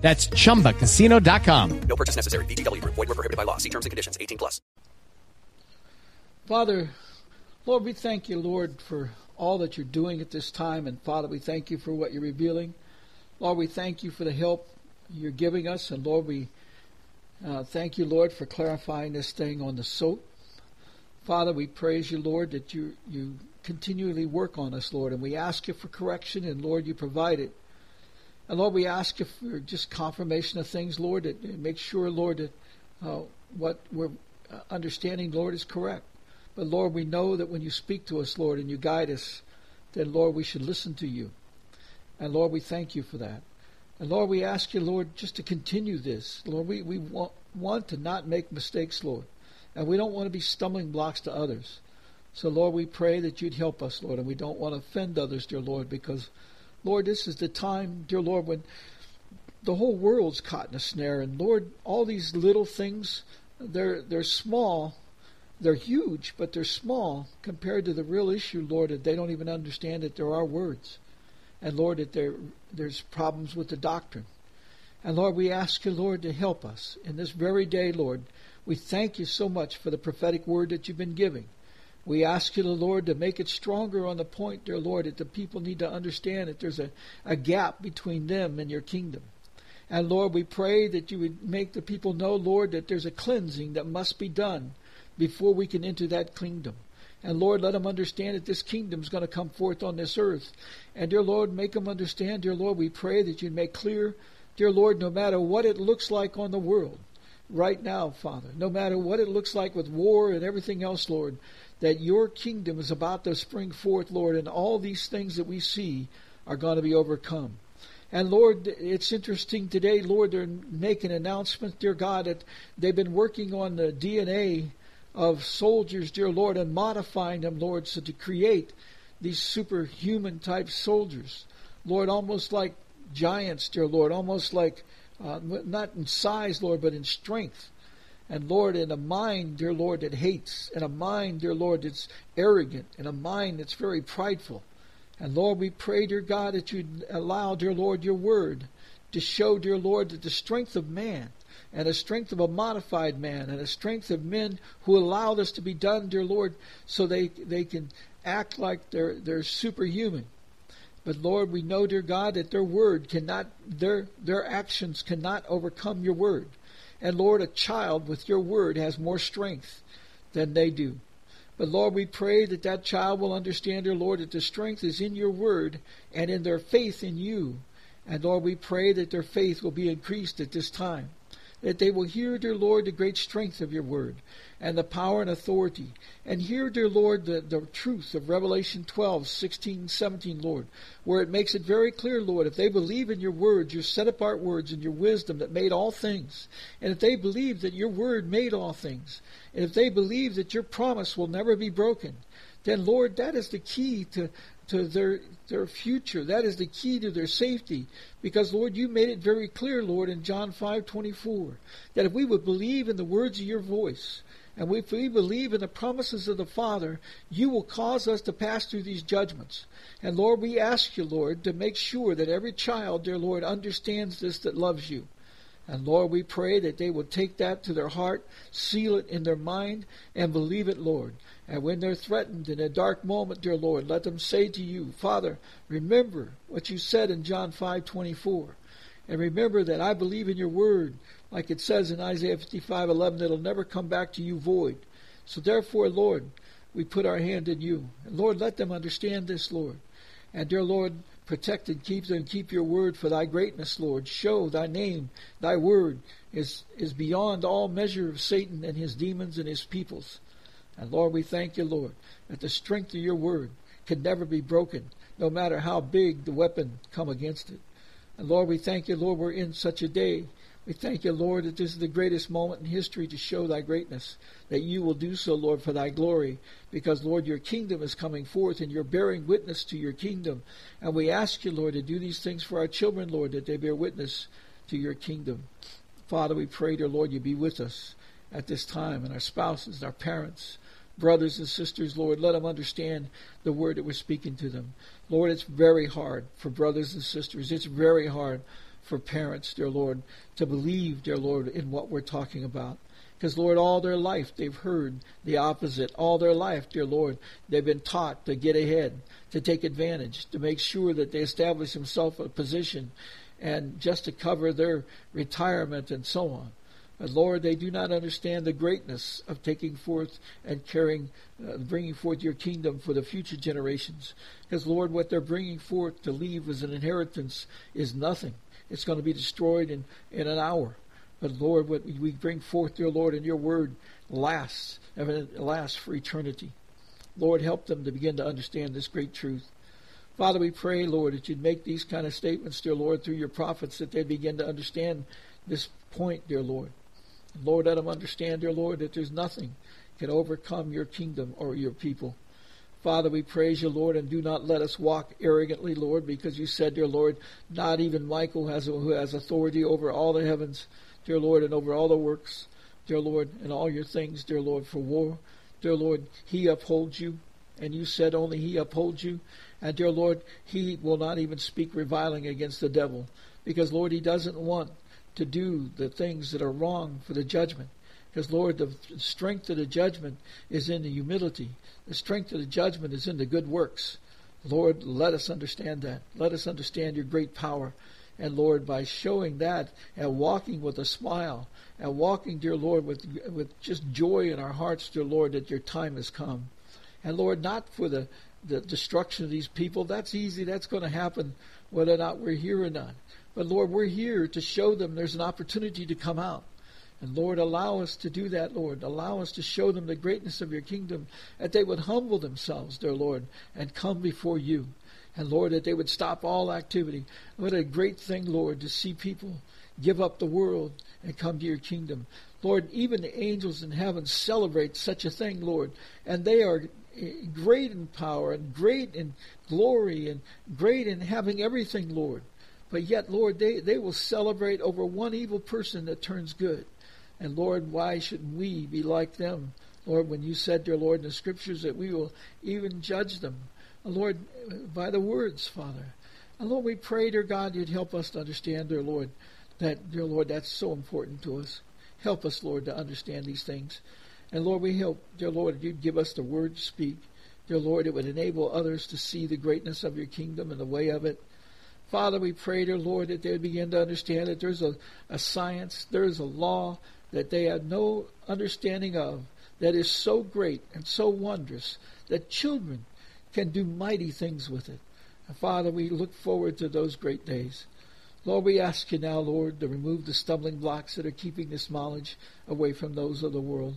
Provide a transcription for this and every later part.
That's chumbacasino.com. No purchase necessary. VGW Group. Void were prohibited by law. See terms and conditions. 18 plus. Father, Lord, we thank you, Lord, for all that you're doing at this time. And Father, we thank you for what you're revealing. Lord, we thank you for the help you're giving us. And Lord, we uh, thank you, Lord, for clarifying this thing on the soap. Father, we praise you, Lord, that you, you continually work on us, Lord. And we ask you for correction. And Lord, you provide it. And Lord, we ask you for just confirmation of things, Lord, that make sure, Lord, that uh, what we're uh, understanding, Lord, is correct. But Lord, we know that when you speak to us, Lord, and you guide us, then Lord, we should listen to you. And Lord, we thank you for that. And Lord, we ask you, Lord, just to continue this. Lord, we, we want, want to not make mistakes, Lord. And we don't want to be stumbling blocks to others. So, Lord, we pray that you'd help us, Lord, and we don't want to offend others, dear Lord, because Lord, this is the time, dear Lord, when the whole world's caught in a snare. And Lord, all these little things, they're they're small, they're huge, but they're small compared to the real issue, Lord, that they don't even understand that there are words. And Lord, that there there's problems with the doctrine. And Lord, we ask you, Lord, to help us in this very day, Lord. We thank you so much for the prophetic word that you've been giving. We ask you, the Lord, to make it stronger on the point, dear Lord, that the people need to understand that there's a, a gap between them and your kingdom. And Lord, we pray that you would make the people know, Lord, that there's a cleansing that must be done before we can enter that kingdom. And Lord, let them understand that this kingdom is going to come forth on this earth. And dear Lord, make them understand, dear Lord, we pray that you'd make clear, dear Lord, no matter what it looks like on the world right now, Father, no matter what it looks like with war and everything else, Lord, that your kingdom is about to spring forth, Lord, and all these things that we see are going to be overcome. And Lord, it's interesting today, Lord, they're making announcements, dear God, that they've been working on the DNA of soldiers, dear Lord, and modifying them, Lord, so to create these superhuman type soldiers. Lord, almost like giants, dear Lord, almost like, uh, not in size, Lord, but in strength. And Lord, in a mind, dear Lord, that hates, in a mind, dear Lord, that's arrogant, in a mind that's very prideful. And Lord, we pray, dear God, that you allow, dear Lord, your word to show, dear Lord, that the strength of man and the strength of a modified man and the strength of men who allow this to be done, dear Lord, so they, they can act like they're, they're superhuman. But Lord, we know, dear God, that their word cannot, their, their actions cannot overcome your word. And Lord, a child with your word has more strength than they do. But Lord, we pray that that child will understand, dear Lord, that the strength is in your word and in their faith in you. And Lord, we pray that their faith will be increased at this time. That they will hear, dear Lord, the great strength of your word and the power and authority. And hear, dear Lord, the, the truth of Revelation 12, 16, 17, Lord, where it makes it very clear, Lord, if they believe in your words, your set apart words, and your wisdom that made all things, and if they believe that your word made all things, and if they believe that your promise will never be broken, then, Lord, that is the key to, to their their future. That is the key to their safety. Because Lord, you made it very clear, Lord, in John five twenty four, that if we would believe in the words of your voice, and if we believe in the promises of the Father, you will cause us to pass through these judgments. And Lord, we ask you, Lord, to make sure that every child, dear Lord, understands this that loves you. And Lord, we pray that they will take that to their heart, seal it in their mind, and believe it, Lord. And when they're threatened in a dark moment, dear Lord, let them say to you, Father, remember what you said in John 5:24. And remember that I believe in your word like it says in Isaiah 55:11, it'll never come back to you void. So therefore, Lord, we put our hand in you. And Lord, let them understand this, Lord. And dear Lord, protect and keep them, keep your word for thy greatness, Lord. Show thy name, thy word is, is beyond all measure of Satan and his demons and his peoples. And Lord, we thank you, Lord, that the strength of your word can never be broken, no matter how big the weapon come against it. And Lord, we thank you, Lord, we're in such a day We thank you, Lord, that this is the greatest moment in history to show thy greatness, that you will do so, Lord, for thy glory, because, Lord, your kingdom is coming forth and you're bearing witness to your kingdom. And we ask you, Lord, to do these things for our children, Lord, that they bear witness to your kingdom. Father, we pray, dear Lord, you be with us at this time, and our spouses, our parents, brothers and sisters, Lord, let them understand the word that we're speaking to them. Lord, it's very hard for brothers and sisters. It's very hard for parents, dear Lord, to believe, dear Lord, in what we're talking about. Because, Lord, all their life they've heard the opposite. All their life, dear Lord, they've been taught to get ahead, to take advantage, to make sure that they establish themselves a position, and just to cover their retirement and so on. But Lord, they do not understand the greatness of taking forth and carrying, uh, bringing forth your kingdom for the future generations. Because Lord, what they're bringing forth to leave as an inheritance is nothing. It's going to be destroyed in, in an hour. But Lord, what we bring forth, dear Lord, and your word lasts, lasts for eternity. Lord, help them to begin to understand this great truth. Father, we pray, Lord, that you'd make these kind of statements, dear Lord, through your prophets, that they begin to understand this point, dear Lord. Lord, let them understand, dear Lord, that there's nothing can overcome your kingdom or your people. Father, we praise you, Lord, and do not let us walk arrogantly, Lord, because you said, dear Lord, not even Michael has who has authority over all the heavens, dear Lord, and over all the works, dear Lord, and all your things, dear Lord, for war. Dear Lord, he upholds you, and you said only he upholds you. And dear Lord, he will not even speak reviling against the devil, because Lord, he doesn't want to do the things that are wrong for the judgment. Because, Lord, the strength of the judgment is in the humility. The strength of the judgment is in the good works. Lord, let us understand that. Let us understand your great power. And Lord, by showing that and walking with a smile and walking, dear Lord, with, with just joy in our hearts, dear Lord, that your time has come. And Lord, not for the, the destruction of these people. That's easy. That's going to happen whether or not we're here or not. But Lord, we're here to show them there's an opportunity to come out. And Lord, allow us to do that, Lord. Allow us to show them the greatness of your kingdom, that they would humble themselves, dear Lord, and come before you. And Lord, that they would stop all activity. What a great thing, Lord, to see people give up the world and come to your kingdom. Lord, even the angels in heaven celebrate such a thing, Lord. And they are great in power and great in glory and great in having everything, Lord. But yet, Lord, they, they will celebrate over one evil person that turns good. And Lord, why shouldn't we be like them? Lord, when you said, dear Lord, in the scriptures that we will even judge them, uh, Lord, by the words, Father. And Lord, we pray, dear God, you'd help us to understand, dear Lord, that, dear Lord, that's so important to us. Help us, Lord, to understand these things. And Lord, we help, dear Lord, you'd give us the word to speak. Dear Lord, it would enable others to see the greatness of your kingdom and the way of it. Father, we pray, dear Lord, that they would begin to understand that there's a, a science, there's a law, that they have no understanding of that is so great and so wondrous that children can do mighty things with it. And Father, we look forward to those great days. Lord, we ask you now, Lord, to remove the stumbling blocks that are keeping this knowledge away from those of the world.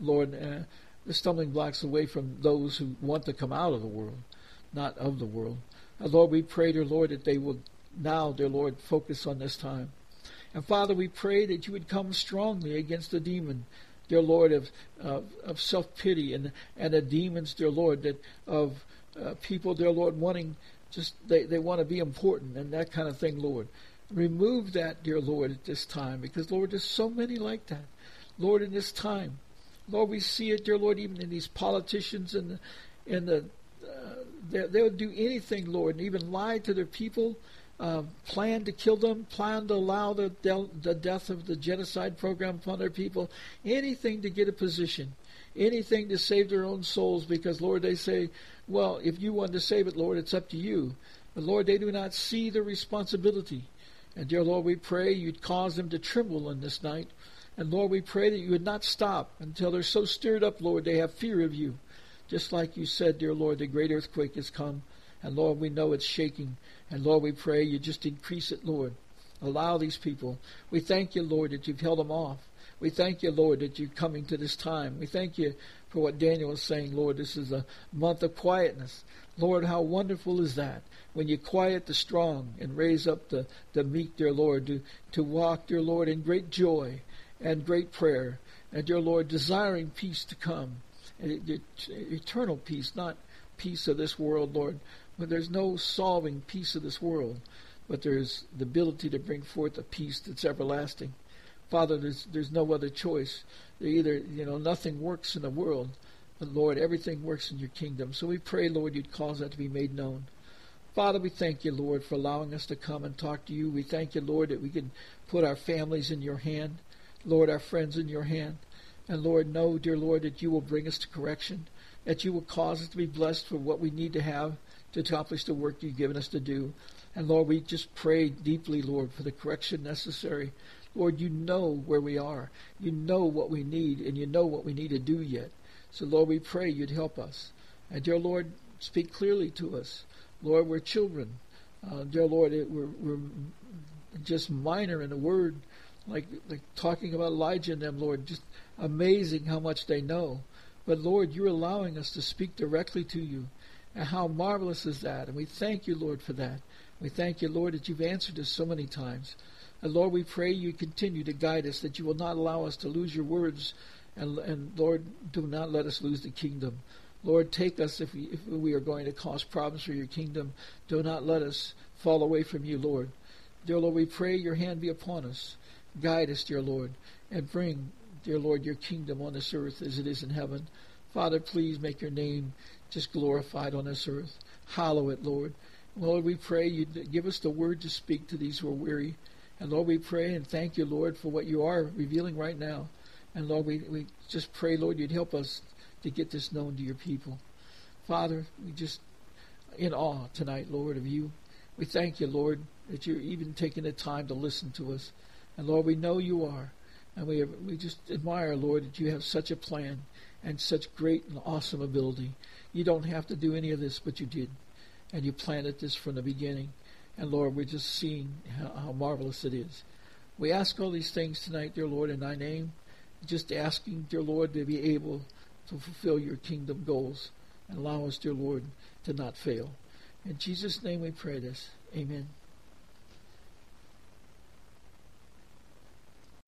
Lord, uh, the stumbling blocks away from those who want to come out of the world, not of the world. Lord, we pray, dear Lord, that they will now, dear Lord, focus on this time. And Father, we pray that you would come strongly against the demon, dear Lord, of of, of self pity and and the demons, dear Lord, that of uh, people, dear Lord, wanting just they, they want to be important and that kind of thing, Lord. Remove that, dear Lord, at this time, because Lord, there's so many like that. Lord, in this time. Lord, we see it, dear Lord, even in these politicians and the, and the uh, they, they would do anything, Lord, and even lie to their people uh, planned to kill them, planned to allow the, de- the death of the genocide program upon their people, anything to get a position, anything to save their own souls, because, Lord, they say, well, if you want to save it, Lord, it's up to you. But, Lord, they do not see the responsibility. And, dear Lord, we pray you'd cause them to tremble in this night. And, Lord, we pray that you would not stop until they're so stirred up, Lord, they have fear of you. Just like you said, dear Lord, the great earthquake has come. And, Lord, we know it's shaking. And Lord, we pray you just increase it, Lord. Allow these people. We thank you, Lord, that you've held them off. We thank you, Lord, that you're coming to this time. We thank you for what Daniel was saying, Lord. This is a month of quietness. Lord, how wonderful is that when you quiet the strong and raise up the, the meek, dear Lord, to, to walk, dear Lord, in great joy and great prayer, and dear Lord, desiring peace to come, eternal peace, not peace of this world, Lord. But there's no solving peace of this world, but there's the ability to bring forth a peace that's everlasting. Father, there's there's no other choice. Either you know nothing works in the world, but Lord, everything works in your kingdom. So we pray, Lord, you'd cause that to be made known. Father, we thank you, Lord, for allowing us to come and talk to you. We thank you, Lord, that we can put our families in your hand, Lord, our friends in your hand. And Lord, know, dear Lord, that you will bring us to correction, that you will cause us to be blessed for what we need to have to accomplish the work you've given us to do. And Lord, we just pray deeply, Lord, for the correction necessary. Lord, you know where we are. You know what we need, and you know what we need to do yet. So, Lord, we pray you'd help us. And, dear Lord, speak clearly to us. Lord, we're children. Uh, dear Lord, it, we're, we're just minor in the word, like, like talking about Elijah and them, Lord. Just amazing how much they know. But, Lord, you're allowing us to speak directly to you. And how marvelous is that? And we thank you, Lord, for that. We thank you, Lord, that you've answered us so many times. And Lord, we pray you continue to guide us, that you will not allow us to lose your words. And, and Lord, do not let us lose the kingdom. Lord, take us if we, if we are going to cause problems for your kingdom. Do not let us fall away from you, Lord. Dear Lord, we pray your hand be upon us. Guide us, dear Lord, and bring, dear Lord, your kingdom on this earth as it is in heaven. Father, please make your name just glorified on this earth. Hallow it, Lord. Lord, we pray you give us the word to speak to these who are weary. And Lord, we pray and thank you, Lord, for what you are revealing right now. And Lord, we, we just pray, Lord, you'd help us to get this known to your people. Father, we just in awe tonight, Lord, of you. We thank you, Lord, that you're even taking the time to listen to us. And Lord, we know you are. And we, we just admire, Lord, that you have such a plan and such great and awesome ability. You don't have to do any of this, but you did. And you planted this from the beginning. And Lord, we're just seeing how, how marvelous it is. We ask all these things tonight, dear Lord, in thy name. Just asking, dear Lord, to be able to fulfill your kingdom goals and allow us, dear Lord, to not fail. In Jesus' name we pray this. Amen.